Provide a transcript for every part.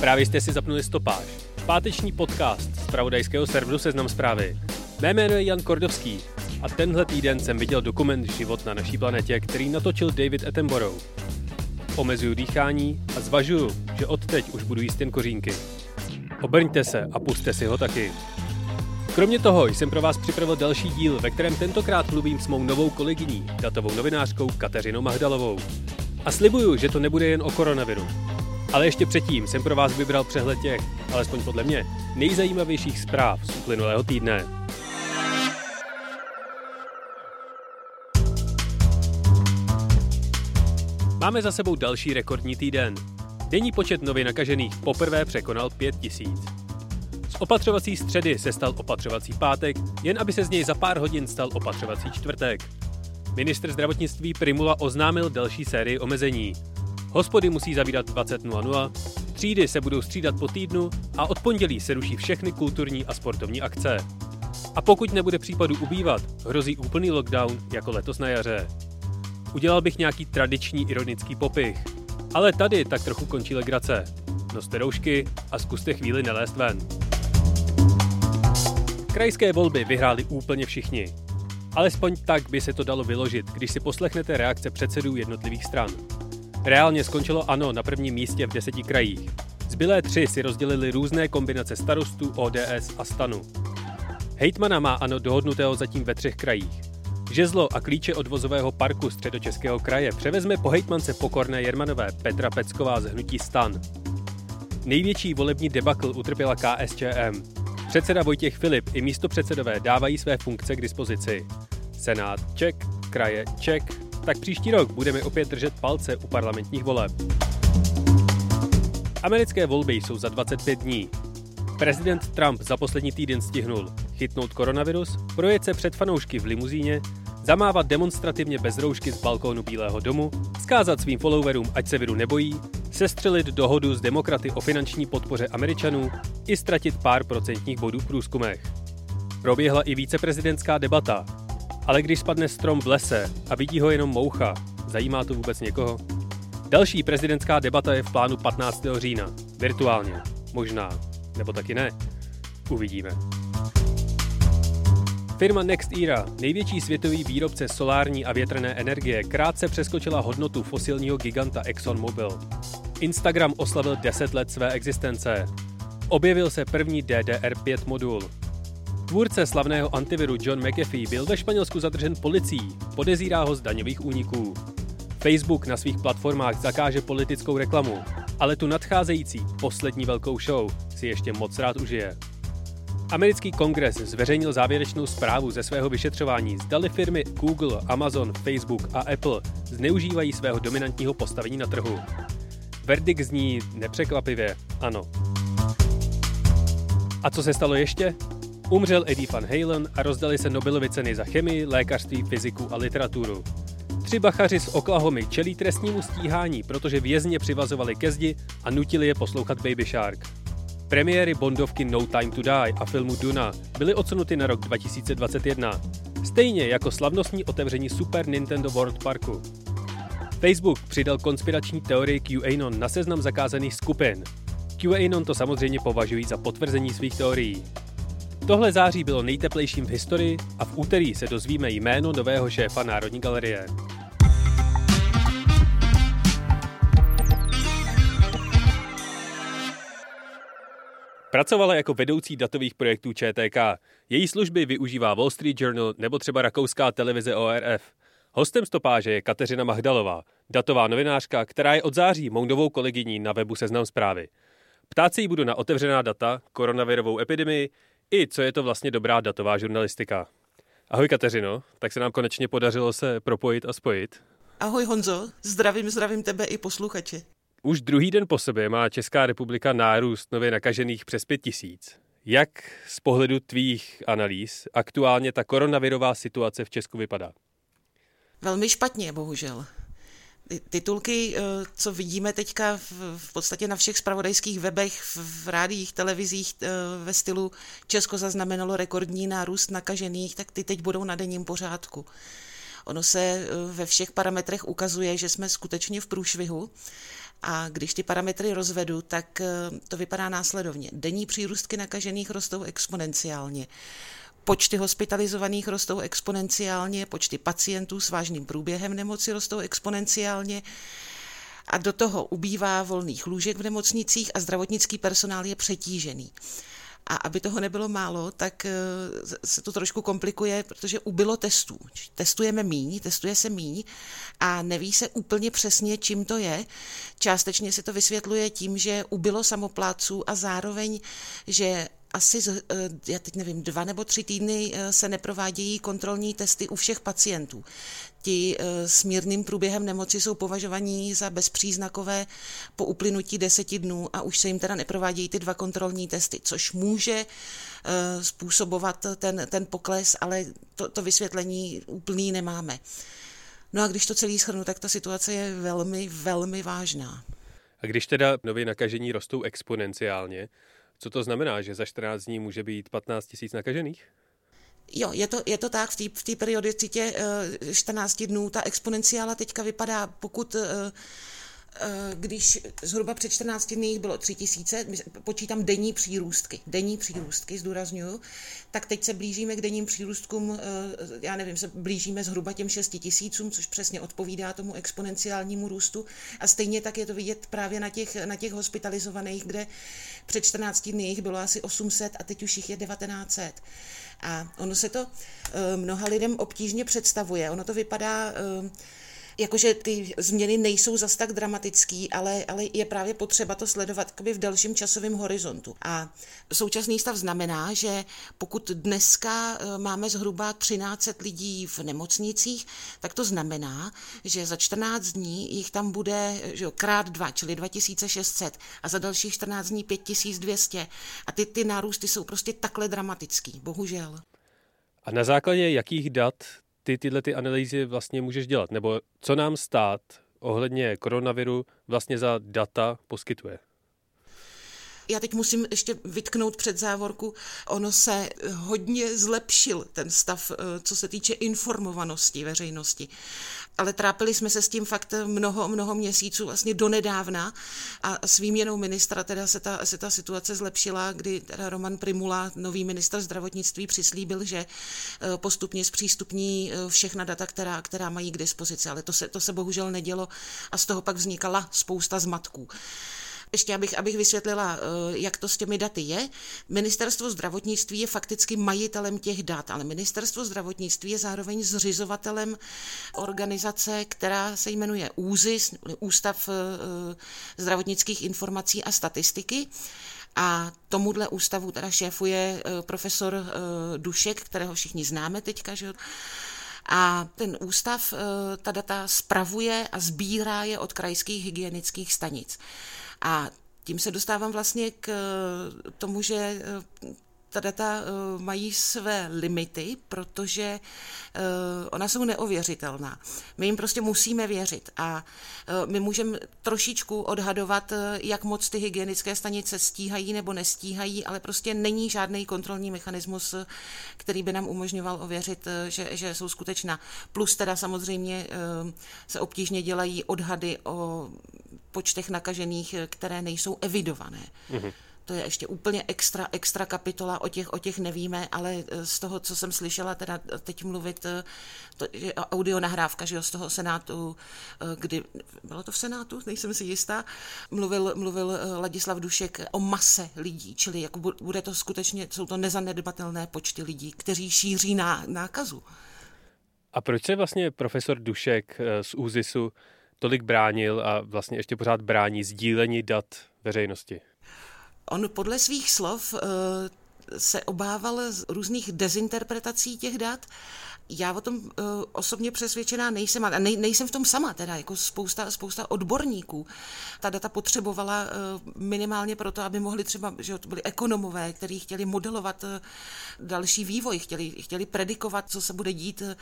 Právě jste si zapnuli stopáž. Páteční podcast z pravodajského serveru Seznam zprávy. Mé jméno je Jan Kordovský a tenhle týden jsem viděl dokument Život na naší planetě, který natočil David Attenborough. Omezuju dýchání a zvažuju, že odteď už budu jíst jen kořínky. Obrňte se a puste si ho taky. Kromě toho jsem pro vás připravil další díl, ve kterém tentokrát mluvím s mou novou kolegyní, datovou novinářkou Kateřinou Mahdalovou. A slibuju, že to nebude jen o koronaviru. Ale ještě předtím jsem pro vás vybral přehled těch, alespoň podle mě, nejzajímavějších zpráv z uplynulého týdne. Máme za sebou další rekordní týden. Denní počet nově nakažených poprvé překonal 5 tisíc. Opatřovací středy se stal opatřovací pátek, jen aby se z něj za pár hodin stal opatřovací čtvrtek. Ministr zdravotnictví Primula oznámil další sérii omezení. Hospody musí zavírat 20.00, třídy se budou střídat po týdnu a od pondělí se ruší všechny kulturní a sportovní akce. A pokud nebude případů ubývat, hrozí úplný lockdown jako letos na jaře. Udělal bych nějaký tradiční ironický popich. Ale tady tak trochu končí legrace. Noste roušky a zkuste chvíli nelézt ven. Krajské volby vyhráli úplně všichni. Alespoň tak by se to dalo vyložit, když si poslechnete reakce předsedů jednotlivých stran. Reálně skončilo ANO na prvním místě v deseti krajích. Zbylé tři si rozdělili různé kombinace starostů, ODS a stanu. Hejtmana má ANO dohodnutého zatím ve třech krajích. Žezlo a klíče od vozového parku středočeského kraje převezme po hejtmance pokorné Jermanové Petra Pecková z hnutí stan. Největší volební debakl utrpěla KSČM. Předseda Vojtěch Filip i místopředsedové dávají své funkce k dispozici. Senát ček, kraje ček, tak příští rok budeme opět držet palce u parlamentních voleb. Americké volby jsou za 25 dní. Prezident Trump za poslední týden stihnul chytnout koronavirus, projet se před fanoušky v limuzíně, zamávat demonstrativně bez roušky z balkónu Bílého domu, skázat svým followerům, ať se viru nebojí, sestřelit dohodu s demokraty o finanční podpoře Američanů i ztratit pár procentních bodů v průzkumech. Proběhla i víceprezidentská debata, ale když spadne strom v lese a vidí ho jenom moucha, zajímá to vůbec někoho? Další prezidentská debata je v plánu 15. října. Virtuálně. Možná. Nebo taky ne. Uvidíme. Firma Next Era, největší světový výrobce solární a větrné energie, krátce přeskočila hodnotu fosilního giganta ExxonMobil. Instagram oslavil 10 let své existence. Objevil se první DDR5 modul. Tvůrce slavného antiviru John McAfee byl ve Španělsku zadržen policií, podezírá ho z daňových úniků. Facebook na svých platformách zakáže politickou reklamu, ale tu nadcházející poslední velkou show si ještě moc rád užije. Americký kongres zveřejnil závěrečnou zprávu ze svého vyšetřování, zdali firmy Google, Amazon, Facebook a Apple zneužívají svého dominantního postavení na trhu. Verdikt zní nepřekvapivě ano. A co se stalo ještě? Umřel Eddie Van Halen a rozdali se Nobelovy ceny za chemii, lékařství, fyziku a literaturu. Tři bachaři z Oklahomy čelí trestnímu stíhání, protože vězně přivazovali ke zdi a nutili je poslouchat Baby Shark. Premiéry Bondovky No Time to Die a filmu Duna byly odsunuty na rok 2021, stejně jako slavnostní otevření Super Nintendo World Parku. Facebook přidal konspirační teorii QAnon na seznam zakázaných skupin. QAnon to samozřejmě považují za potvrzení svých teorií. Tohle září bylo nejteplejším v historii a v úterý se dozvíme jméno nového šéfa Národní galerie. Pracovala jako vedoucí datových projektů ČTK. Její služby využívá Wall Street Journal nebo třeba rakouská televize ORF. Hostem stopáže je Kateřina Mahdalová, datová novinářka, která je od září mou novou kolegyní na webu Seznam zprávy. Ptát se jí budu na otevřená data, koronavirovou epidemii i co je to vlastně dobrá datová žurnalistika. Ahoj Kateřino, tak se nám konečně podařilo se propojit a spojit. Ahoj Honzo, zdravím, zdravím tebe i posluchače. Už druhý den po sobě má Česká republika nárůst nově nakažených přes pět tisíc. Jak z pohledu tvých analýz aktuálně ta koronavirová situace v Česku vypadá? Velmi špatně, bohužel. Titulky, eh, co vidíme teďka v podstatě na všech spravodajských webech, v rádiích, televizích eh, ve stylu Česko zaznamenalo rekordní nárůst nakažených, tak ty teď budou na denním pořádku. ono se ve všech parametrech ukazuje, že jsme skutečně v průšvihu. A když ty parametry rozvedu, tak to vypadá následovně. Denní přírůstky nakažených rostou exponenciálně. Počty hospitalizovaných rostou exponenciálně, počty pacientů s vážným průběhem nemoci rostou exponenciálně a do toho ubývá volných lůžek v nemocnicích a zdravotnický personál je přetížený. A aby toho nebylo málo, tak eh, se to trošku komplikuje, protože ubylo testů. Testujeme míň, testuje se míň a neví se úplně přesně, čím to je. Částečně se to vysvětluje tím, že ubylo samopláců a zároveň, že asi, eh, já teď nevím, dva nebo tři týdny eh, se neprovádějí kontrolní testy u všech pacientů. Ti eh, s mírným průběhem nemoci jsou považovaní za bezpříznakové po uplynutí deseti dnů a už se jim teda neprovádějí ty dva kontrolní testy, což může způsobovat ten, ten pokles, ale to, to vysvětlení úplný nemáme. No a když to celý schrnu, tak ta situace je velmi, velmi vážná. A když teda nově nakažení rostou exponenciálně, co to znamená, že za 14 dní může být 15 tisíc nakažených? Jo, je to, je to tak, v té periodicitě 14 eh, dnů ta exponenciála teďka vypadá, pokud Eh, když zhruba před 14 dny jich bylo 3 tisíce, počítám denní přírůstky, denní přírůstky, zdůraznuju, tak teď se blížíme k denním přírůstkům, eh, já nevím, se blížíme zhruba těm 6 tisícům, což přesně odpovídá tomu exponenciálnímu růstu a stejně tak je to vidět právě na těch, na těch hospitalizovaných, kde před 14 dny jich bylo asi 800 a teď už jich je 1900. A ono se to eh, mnoha lidem obtížně představuje, ono to vypadá jakože ty změny nejsou zas tak dramatický, ale, ale je právě potřeba to sledovat v dalším časovém horizontu. A současný stav znamená, že pokud dneska e, máme zhruba 13 lidí v nemocnicích, tak to znamená, že za 14 dní jich tam bude že jo, krát dva, čili 2600 a za dalších 14 dní 5200. A ty, ty nárůsty jsou prostě takhle dramatický, bohužel. A na základě jakých dat ty tyhle ty analýzy vlastně můžeš dělat? Nebo co nám stát ohledně koronaviru vlastně za data poskytuje? Já teď musím ještě vytknout před závorku, ono se hodně zlepšil ten stav, eh, co se týče informovanosti veřejnosti. Ale trápili jsme se s tím fakt mnoho, mnoho měsíců, vlastně donedávna a s výměnou ministra teda se ta, se ta situace zlepšila, kdy teda Roman Primula, nový ministr zdravotnictví, přislíbil, že eh, postupně zpřístupní eh, všechna data, která, která mají k dispozici, ale to se, to se bohužel nedělo a z toho pak vznikala spousta zmatků. Ještě abych, abych vysvětlila, eh, jak to s těmi daty je. Ministerstvo zdravotnictví je fakticky majitelem těch dat, ale ministerstvo zdravotnictví je zároveň zřizovatelem organizace, která se jmenuje ÚZIS, Ústav eh, zdravotnických informací a statistiky. A tomuhle ústavu teda šéfuje eh, profesor Dušek, kterého všichni známe teďka, že a ten ústav ta data spravuje a sbírá je od krajských hygienických stanic. A tím se dostávám vlastně k eh, tomu, že eh, ta data eh, mají své limity, protože ona jsou neověřitelná. My jim prostě musíme věřit a my můžeme trošičku odhadovat, jak moc ty hygienické stanice stíhají nebo nestíhají, ale prostě není žádný kontrolní mechanismus, který by nám umožňoval ověřit, že, že jsou skutečná. Plus teda samozřejmě se obtížně dělají odhady o počtech nakažených, eh, které nejsou evidované. Mm-hmm. To je ještě úplně extra, extra kapitola, o těch, o těch nevíme, ale eh, z toho, co jsem slyšela, teda teď mluvit, eh, to je audio nahrávka, že jo, z toho Senátu, kdy, bylo to v Senátu, nejsem si jistá, mluvil, mluvil Ladislav Dušek o mase lidí, čili jako bude to skutečně, jsou to nezanedbatelné počty lidí, kteří šíří ná, nákazu. A proč se vlastně profesor Dušek z ÚZISu tolik bránil a vlastně ještě pořád brání sdílení dat veřejnosti? On podle svých slov eh, se obával z různých dezinterpretací těch dat já o tom uh, osobně přesvědčená nejsem, a nej, nejsem v tom sama, teda jako spousta, spousta odborníků. Ta data potřebovala uh, minimálně proto, aby mohli třeba, že to byli ekonomové, kteří chtěli modelovat uh, další vývoj, chtěli, chtěli predikovat, co se bude dít, uh,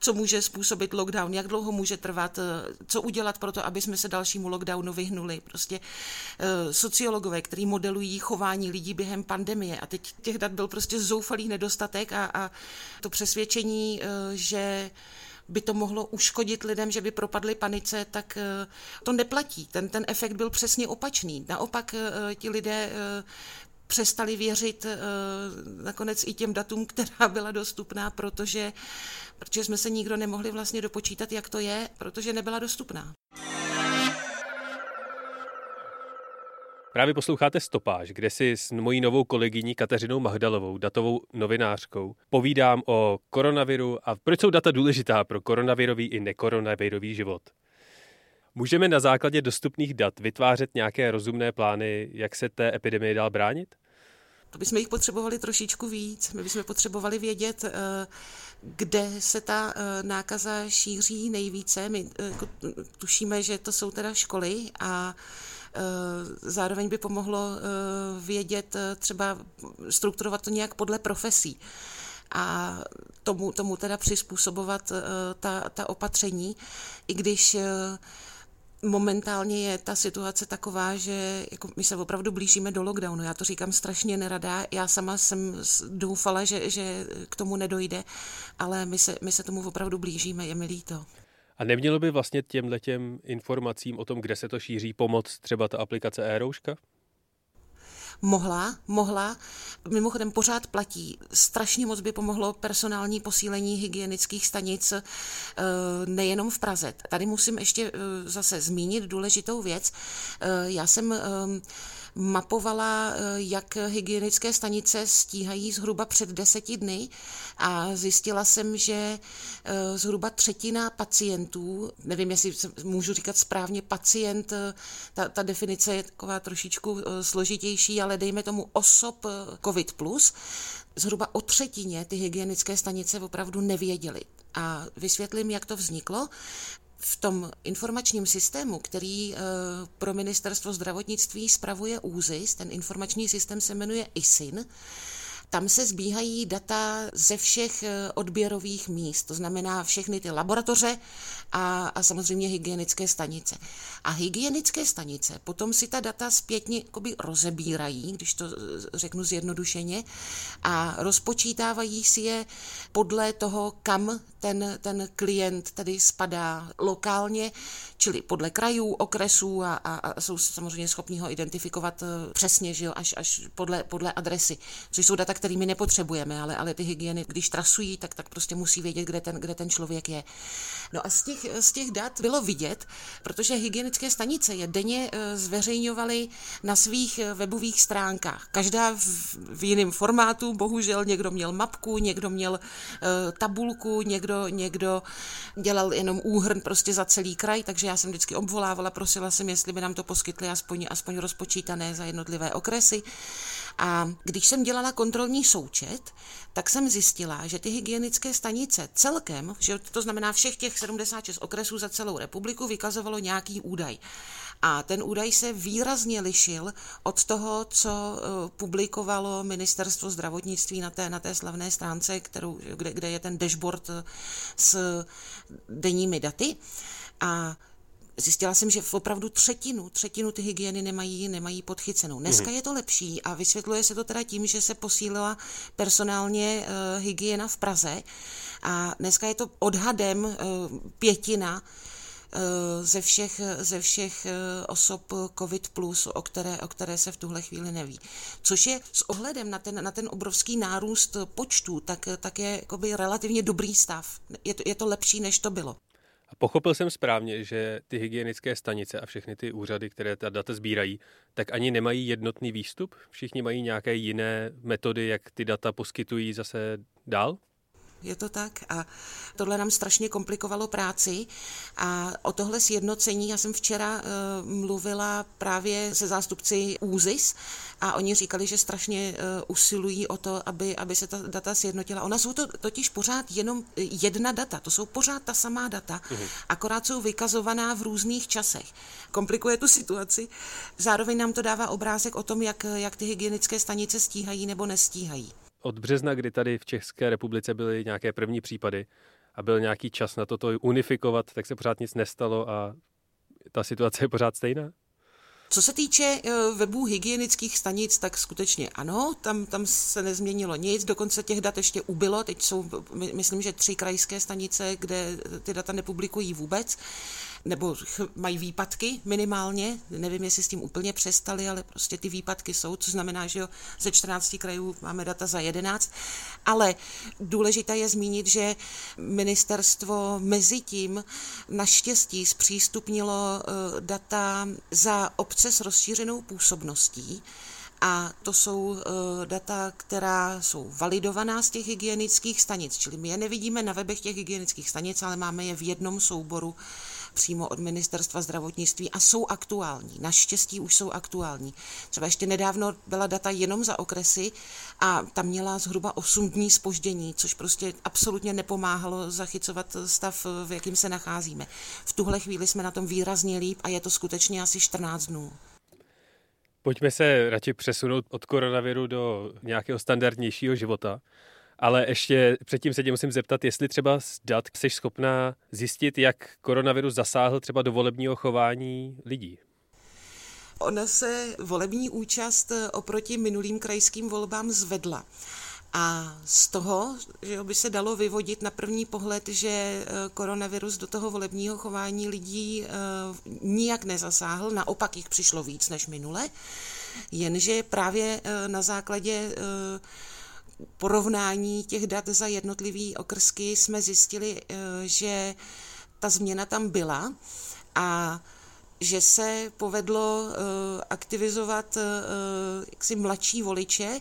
co může způsobit lockdown, jak dlouho může trvat, uh, co udělat pro to, aby jsme se dalšímu lockdownu vyhnuli. Prostě uh, sociologové, kteří modelují chování lidí během pandemie a teď těch dat byl prostě zoufalý nedostatek a, a to přesvědčení Eh, že by to mohlo uškodit lidem, že by propadli panice, tak eh, to neplatí. Ten, ten efekt byl přesně opačný. Naopak eh, ti lidé přestali věřit nakonec i těm datům, která byla dostupná, protože, protože jsme se nikdo nemohli vlastně dopočítat, jak to je, protože nebyla dostupná. Právě posloucháte Stopáž, kde si s mojí novou kolegyní Kateřinou Magdalovou, datovou novinářkou, povídám o koronaviru a proč jsou data důležitá pro koronavirový i nekoronavirový život. Můžeme na základě dostupných dat vytvářet nějaké rozumné plány, jak se té epidemii dál bránit? To bychom jich potřebovali trošičku víc. My bychom potřebovali vědět, eh, kde se ta eh, nákaza šíří nejvíce. My eh, jako tušíme, že to jsou teda školy a zároveň by pomohlo vědět, třeba strukturovat to nějak podle profesí a tomu, tomu teda přizpůsobovat ta, ta opatření, i když momentálně je ta situace taková, že jako my se opravdu blížíme do lockdownu. Já to říkám strašně nerada. Já sama jsem doufala, že, že k tomu nedojde, ale my se, my se tomu opravdu blížíme, je mi líto. A nemělo by vlastně těmhletěm informacím o tom, kde se to šíří, pomoc třeba ta aplikace e-rouška? Mohla, mohla. Mimochodem pořád platí. Strašně moc by pomohlo personální posílení hygienických stanic eh, nejenom v Praze. Tady musím ještě eh, zase zmínit důležitou věc. Eh, já jsem mapovala, eh, jak hygienické stanice stíhají zhruba před deseti dny a zjistila jsem, že eh, zhruba třetina pacientů, nevím, jestli můžu říkat správně pacient, eh, ta, ta definice je taková trošičku složitější, ale dejme tomu osob COVID+, plus, zhruba o třetině ty hygienické stanice opravdu nevěděly. A vysvětlím, jak to vzniklo v tom informačním systému, který eh, pro ministerstvo zdravotnictví spravuje ÚZIS, ten informační systém se jmenuje ISIN, tam se zbíhají data ze všech eh, odběrových míst, to znamená všechny ty laboratoře a, a samozřejmě hygienické stanice. A hygienické stanice potom si ta data zpětně rozebírají, když to eh, řeknu zjednodušeně, a rozpočítávají si je podle toho, kam ten, ten klient tedy spadá lokálně, čili podle krajů, okresů a, a, a jsou samozřejmě schopni ho identifikovat eh, přesně, že jo, až, až podle, podle adresy, což jsou data, které my nepotřebujeme, ale, ale ty hygieny, když trasují, tak, tak prostě musí vědět, kde ten, kde ten člověk je. No a z těch, z těch dat bylo vidět, protože hygienické stanice je denně eh, zveřejňovaly na svých eh, webových stránkách. Každá v, v jiném formátu, bohužel někdo měl mapku, někdo měl uh, tabulku, někdo, někdo dělal jenom úhrn prostě za celý kraj, takže já jsem vždycky obvolávala, prosila jsem, jestli by nám to poskytli aspoň, aspoň rozpočítané za jednotlivé okresy. A když jsem dělala kontrolní součet, tak jsem zjistila, že ty hygienické stanice celkem, že to znamená všech těch 76 okresů za celou republiku, vykazovalo nějaký údaj. A ten údaj se výrazně lišil od toho, co eh, publikovalo ministerstvo zdravotnictví na té, na té slavné stránce, kterou, kde, kde je ten dashboard eh, s denními daty. A Zjistila jsem, že v opravdu třetinu, třetinu ty hygieny nemají, nemají podchycenou. Dneska mm. je to lepší a vysvětluje se to teda tím, že se posílila personálně uh, hygiena v Praze a dneska je to odhadem uh, pětina uh, ze všech, ze všech osob COVID+, plus, o které, o které se v tuhle chvíli neví. Což je s ohledem na ten, na ten obrovský nárůst počtů, tak, tak je jakoby relativně dobrý stav. Je to, je to lepší, než to bylo. Pochopil jsem správně, že ty hygienické stanice a všechny ty úřady, které ta data sbírají, tak ani nemají jednotný výstup? Všichni mají nějaké jiné metody, jak ty data poskytují zase dál? Je to tak. A tohle nám strašně komplikovalo práci. A o tohle sjednocení já jsem včera uh, mluvila právě se zástupci ÚZIS a oni říkali, že strašně uh, usilují o to, aby, aby se ta data sjednotila. Ona jsou to totiž pořád jenom jedna data, to jsou pořád ta samá data, uhum. akorát jsou vykazovaná v různých časech. Komplikuje tu situaci. Zároveň nám to dává obrázek o tom, jak, jak ty hygienické stanice stíhají nebo nestíhají od března, kdy tady v České republice byly nějaké první případy a byl nějaký čas na toto unifikovat, tak se pořád nic nestalo a ta situace je pořád stejná? Co se týče eh, webů hygienických stanic, tak skutečně ano, tam, tam se nezměnilo nic, dokonce těch dat ještě ubylo, teď jsou, myslím, že tři krajské stanice, kde ty data nepublikují vůbec nebo mají výpadky minimálně, nevím, jestli s tím úplně přestali, ale prostě ty výpadky jsou, což znamená, že jo, ze 14 krajů máme data za 11, ale důležité je zmínit, že ministerstvo mezi tím naštěstí zpřístupnilo eh, data za obce s rozšířenou působností, a to jsou uh, data, která jsou validovaná z těch hygienických stanic, čili my je nevidíme na webech těch hygienických stanic, ale máme je v jednom souboru přímo od ministerstva zdravotnictví a jsou aktuální. Naštěstí už jsou aktuální. Třeba ještě nedávno byla data jenom za okresy a tam měla zhruba 8 dní spoždění, což prostě absolutně nepomáhalo zachycovat stav, v jakým se nacházíme. V tuhle chvíli jsme na tom výrazně líp a je to skutečně asi 14 dnů. Pojďme se radši přesunout od koronaviru do nějakého standardnějšího života. Ale ještě předtím se tě musím zeptat, jestli třeba z dat jsi schopná zjistit, jak koronavirus zasáhl třeba do volebního chování lidí. Ona se volební účast oproti minulým krajským volbám zvedla. A z toho, že by se dalo vyvodit na první pohled, že eh, koronavirus do toho volebního chování lidí eh, nijak nezasáhl, naopak jich přišlo víc než minule, jenže právě eh, na základě porovnání těch dat za jednotlivý okrsky jsme zjistili, eh, že ta změna tam byla a že se povedlo eh, aktivizovat eh, jaksi mladší voliče,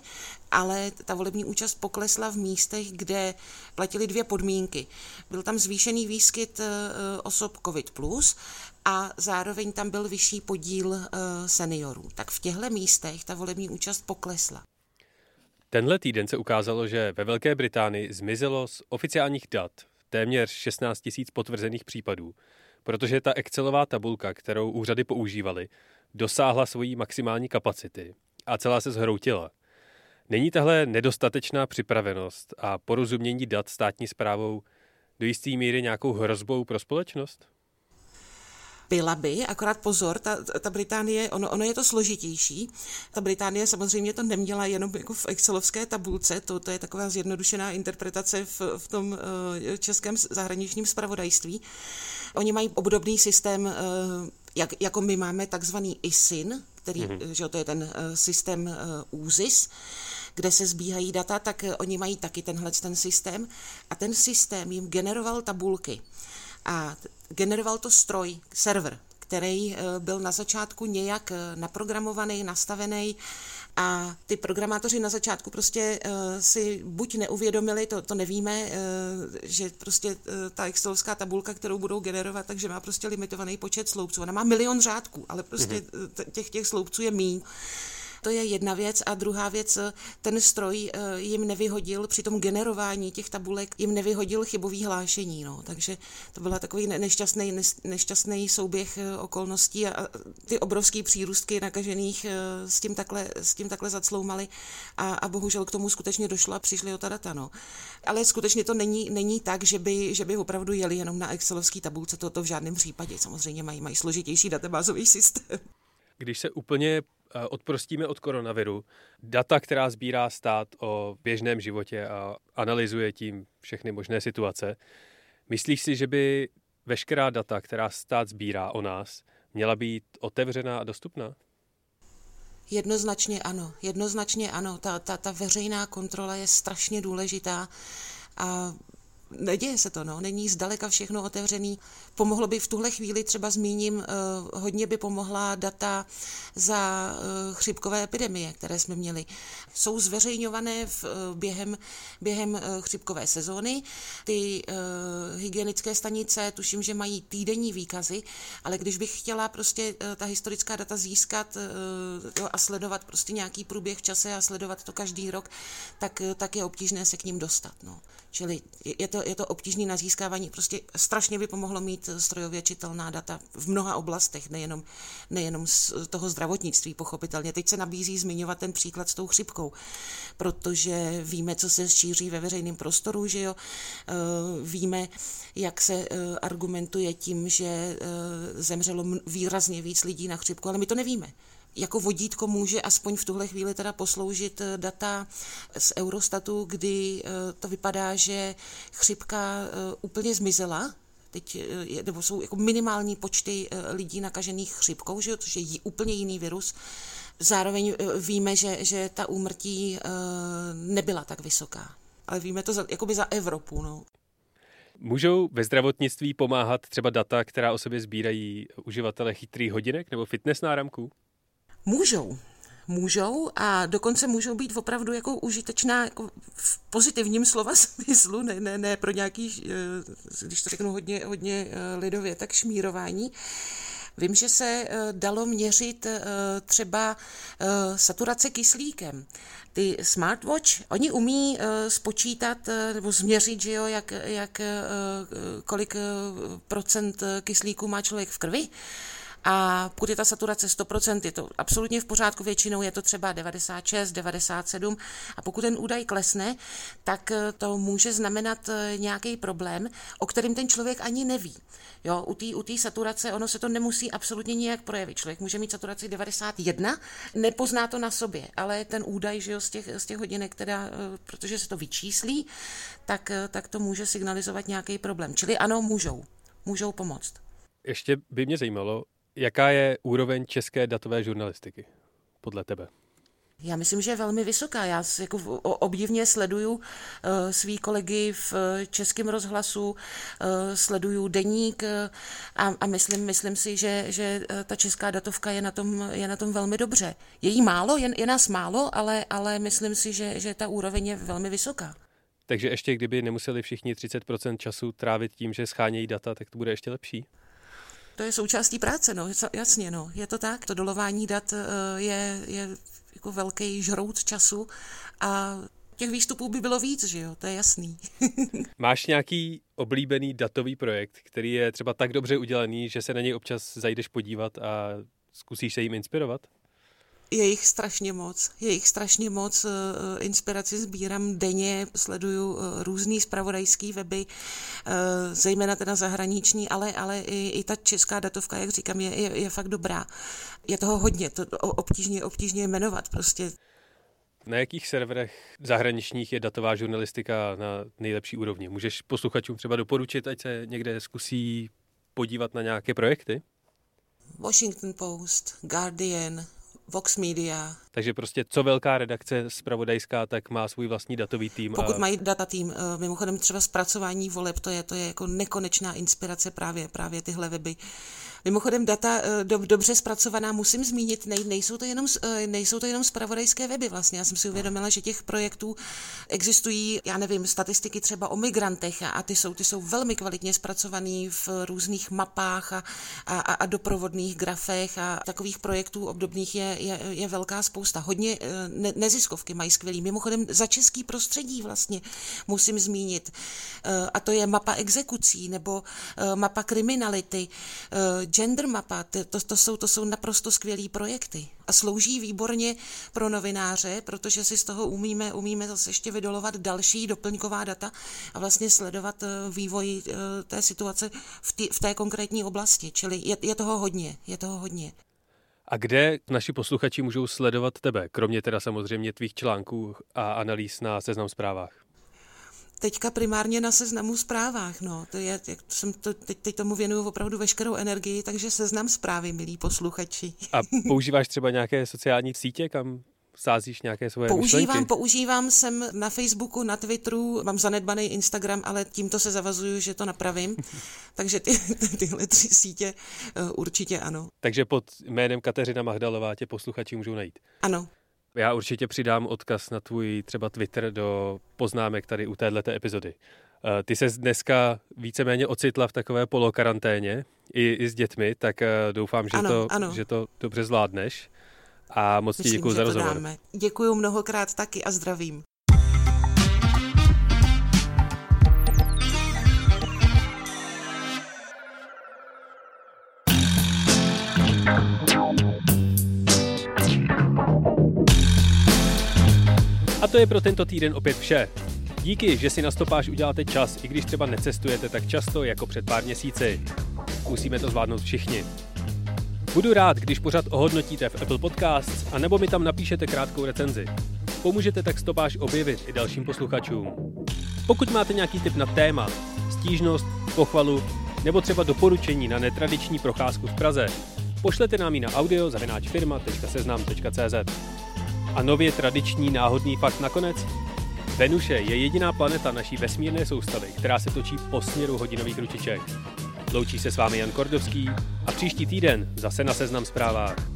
ale ta volební účast poklesla v místech, kde platily dvě podmínky. Byl tam zvýšený výskyt osob COVID+, a zároveň tam byl vyšší podíl seniorů. Tak v těchto místech ta volební účast poklesla. Tenhle týden se ukázalo, že ve Velké Británii zmizelo z oficiálních dat téměř 16 tisíc potvrzených případů, protože ta Excelová tabulka, kterou úřady používaly, dosáhla svojí maximální kapacity a celá se zhroutila. Není tahle nedostatečná připravenost a porozumění dat státní zprávou do jisté míry nějakou hrozbou pro společnost? Byla by, akorát pozor, ta, ta Británie, ono, ono je to složitější. Ta Británie samozřejmě to neměla jenom jako v excelovské tabulce, to, to je taková zjednodušená interpretace v, v tom uh, českém zahraničním spravodajství. Oni mají obdobný systém, uh, jak, jako my máme takzvaný ISIN, který, mm-hmm. že to je ten systém ÚZIS, kde se zbíhají data, tak oni mají taky tenhle ten systém a ten systém jim generoval tabulky. A generoval to stroj, server, který eh, byl na začátku nějak eh, naprogramovaný, nastavený a ty programátoři na začátku prostě uh, si buď neuvědomili, to, to nevíme, že prostě ta excelovská tabulka, kterou budou generovat, takže má prostě limitovaný počet sloupců. Ona má milion řádků, ale prostě mm-hmm. těch, těch sloupců je míň. To je jedna věc. A druhá věc, ten stroj eh, jim nevyhodil při tom generování těch tabulek, jim nevyhodil chybový hlášení. No. Takže to byla takový nešťastný, nešťastný souběh eh, okolností a ty obrovské přírůstky nakažených eh, s tím takhle, s tím takhle zacloumaly a, a bohužel k tomu skutečně došlo a přišli o ta data. No. Ale skutečně to není, není tak, že by, že by opravdu jeli jenom na excelovské tabulce, to, to v žádném případě. Samozřejmě mají, mají složitější databázový systém. Když se úplně odprostíme od koronaviru, data, která sbírá stát o běžném životě a analyzuje tím všechny možné situace, myslíš si, že by veškerá data, která stát sbírá o nás, měla být otevřená a dostupná? Jednoznačně ano, jednoznačně ano. Ta, ta, ta veřejná kontrola je strašně důležitá a neděje se to, no, není zdaleka všechno otevřený. Pomohlo by v tuhle chvíli, třeba zmíním, uh, hodně by pomohla data za uh, chřipkové epidemie, které jsme měli. Jsou zveřejňované v, uh, během, během chřipkové sezóny. Ty hygienické stanice, tuším, že mají týdenní výkazy, ale když bych chtěla prostě ta historická data získat a sledovat prostě nějaký průběh v čase a sledovat to každý rok, tak, tak je obtížné se k ním dostat. No. Čili je to, je to obtížné na získávání. Prostě strašně by pomohlo mít strojově čitelná data v mnoha oblastech, nejenom, nejenom z toho zdravotnictví, pochopitelně. Teď se nabízí zmiňovat ten příklad s tou chřipkou, protože víme, co se šíří ve veřejném prostoru, že jo. Eh, víme, jak se eh, argumentuje tím, že eh, zemřelo výrazně víc lidí na chřipku, ale my to nevíme jako vodítko může aspoň v tuhle chvíli teda posloužit eh, data z Eurostatu, kdy eh, to vypadá, že chřipka eh, úplně zmizela, teď nebo jsou jako minimální počty lidí nakažených chřipkou, že jo, což je úplně jiný virus. Zároveň víme, že, že ta úmrtí nebyla tak vysoká. Ale víme to za, jakoby za Evropu. No. Můžou ve zdravotnictví pomáhat třeba data, která o sobě sbírají uživatele chytrých hodinek nebo fitness náramků? Můžou, můžou a dokonce můžou být opravdu jako užitečná jako v pozitivním slova smyslu, ne, ne, ne pro nějaký, eh, když to řeknu hodně, hodně eh, lidově, tak šmírování. Vím, že se eh, dalo měřit třeba saturace kyslíkem. Ty smartwatch, oni umí spočítat nebo změřit, že jo, jak, jak kolik procent kyslíku má člověk v krvi. A pokud je ta saturace 100%, je to absolutně v pořádku, většinou je to třeba 96, 97 a pokud ten údaj klesne, tak eh, to může znamenat eh, nějaký problém, o kterém ten člověk ani neví. Jo, u té u saturace ono se to nemusí absolutně nijak projevit. Člověk může mít saturaci 91, nepozná to na sobě, ale ten údaj že jo, z, těch, z těch hodinek, teda, eh, protože se to vyčíslí, tak, tak to může signalizovat nějaký problém. Čili ano, můžou. Můžou pomoct. Ještě by mě zajímalo, Jaká je úroveň české datové žurnalistiky podle tebe? Já myslím, že je velmi vysoká. Já jako obdivně sleduju uh, svý kolegy v uh, českém rozhlasu, uh, sleduju deník a, a myslím, myslím si, že, že ta česká datovka je na tom, je na tom velmi dobře. Je jí málo, je, je nás málo, ale, ale myslím si, že, že ta úroveň je velmi vysoká. Takže ještě kdyby nemuseli všichni 30% času trávit tím, že schánějí data, tak to bude ještě lepší? To je součástí práce, no, jasně, no, je to tak. To dolování dat eh, je, je jako velký žrout času a těch výstupů by bylo víc, že jo, to je jasný. Máš nějaký oblíbený datový projekt, který je třeba tak dobře udělaný, že se na něj občas zajdeš podívat a zkusíš se jim inspirovat? Je jich strašně moc, je jich strašně moc. Eh, eh, inspiraci sbírám denně, sleduju eh, různý spravodajský weby, zejména teda zahraniční, ale, ale i, i ta česká datovka, jak říkám, je, je, je fakt dobrá. Je toho hodně, to obtížně, obtížně jmenovat prostě. Na jakých serverech zahraničních je datová žurnalistika na nejlepší úrovni? Můžeš posluchačům třeba doporučit, ať se někde zkusí podívat na nějaké projekty? Washington Post, Guardian, Vox Media. Takže prostě co velká redakce spravodajská, tak má svůj vlastní datový tým. Pokud a... mají data tým, eh, mimochodem třeba zpracování voleb, to je, to je jako nekonečná inspirace právě, právě tyhle weby. Mimochodem data eh, do, dobře zpracovaná, musím zmínit, nej, nejsou, to jenom, eh, nejsou to jenom spravodajské weby vlastně. Já jsem si uvědomila, že těch projektů existují, já nevím, statistiky třeba o migrantech a, ty, jsou, ty jsou velmi kvalitně zpracovaný v různých mapách a, a, a doprovodných grafech a takových projektů obdobných je, je, je velká spousta. Hodně eh, ne, neziskovky mají skvělý. Mimochodem za český prostředí vlastně musím zmínit. A to je mapa exekucí nebo mapa kriminality, Gender mapa, to, to, jsou, to jsou naprosto skvělý projekty a slouží výborně pro novináře, protože si z toho umíme, umíme zase ještě vydolovat další doplňková data a vlastně sledovat eh, vývoj eh, té situace v, tý, v té konkrétní oblasti. Čili je, je toho hodně, je toho hodně. A kde naši posluchači můžou sledovat tebe, kromě teda samozřejmě tvých článků a analýz na seznam zprávách? teďka primárně na seznamu zprávách. No. To je, jak jsem to, teď, teď tomu věnuju opravdu veškerou energii, takže seznam zprávy, milí posluchači. A používáš třeba nějaké sociální sítě, kam sázíš nějaké svoje používám, myšlenky? Používám, jsem na Facebooku, na Twitteru, mám zanedbaný Instagram, ale tímto se zavazuju, že to napravím. Takže ty, tyhle tři sítě uh, určitě ano. Takže pod jménem Kateřina Magdalová tě posluchači můžou najít? Ano. Já určitě přidám odkaz na tvůj třeba Twitter do poznámek tady u této epizody. Eh, ty se dneska víceméně ocitla v takové polokaranténě i, i s dětmi, tak eh, doufám, že, ano, to, ano. že to dobře zvládneš a moc ti děkuji za rozhovor. Děkuji mnohokrát taky a zdravím. A to je pro tento týden opět vše. Díky, že si na stopáž uděláte čas, i když třeba necestujete tak často jako před pár měsíci. Musíme to zvládnout všichni. Budu rád, když pořád ohodnotíte v Apple Podcasts a nebo mi tam napíšete krátkou recenzi. Pomůžete tak stopáž objevit i dalším posluchačům. Pokud máte nějaký tip na téma, stížnost, pochvalu nebo třeba doporučení na netradiční procházku v Praze, pošlete nám ji na audio. A nově tradiční náhodný fakt nakonec. Venuše je jediná planeta naší vesmírné soustavy, která se točí po směru hodinových ručiček. Loučí se s vámi Jan Kordovský a příští týden zase na Seznam zprávách.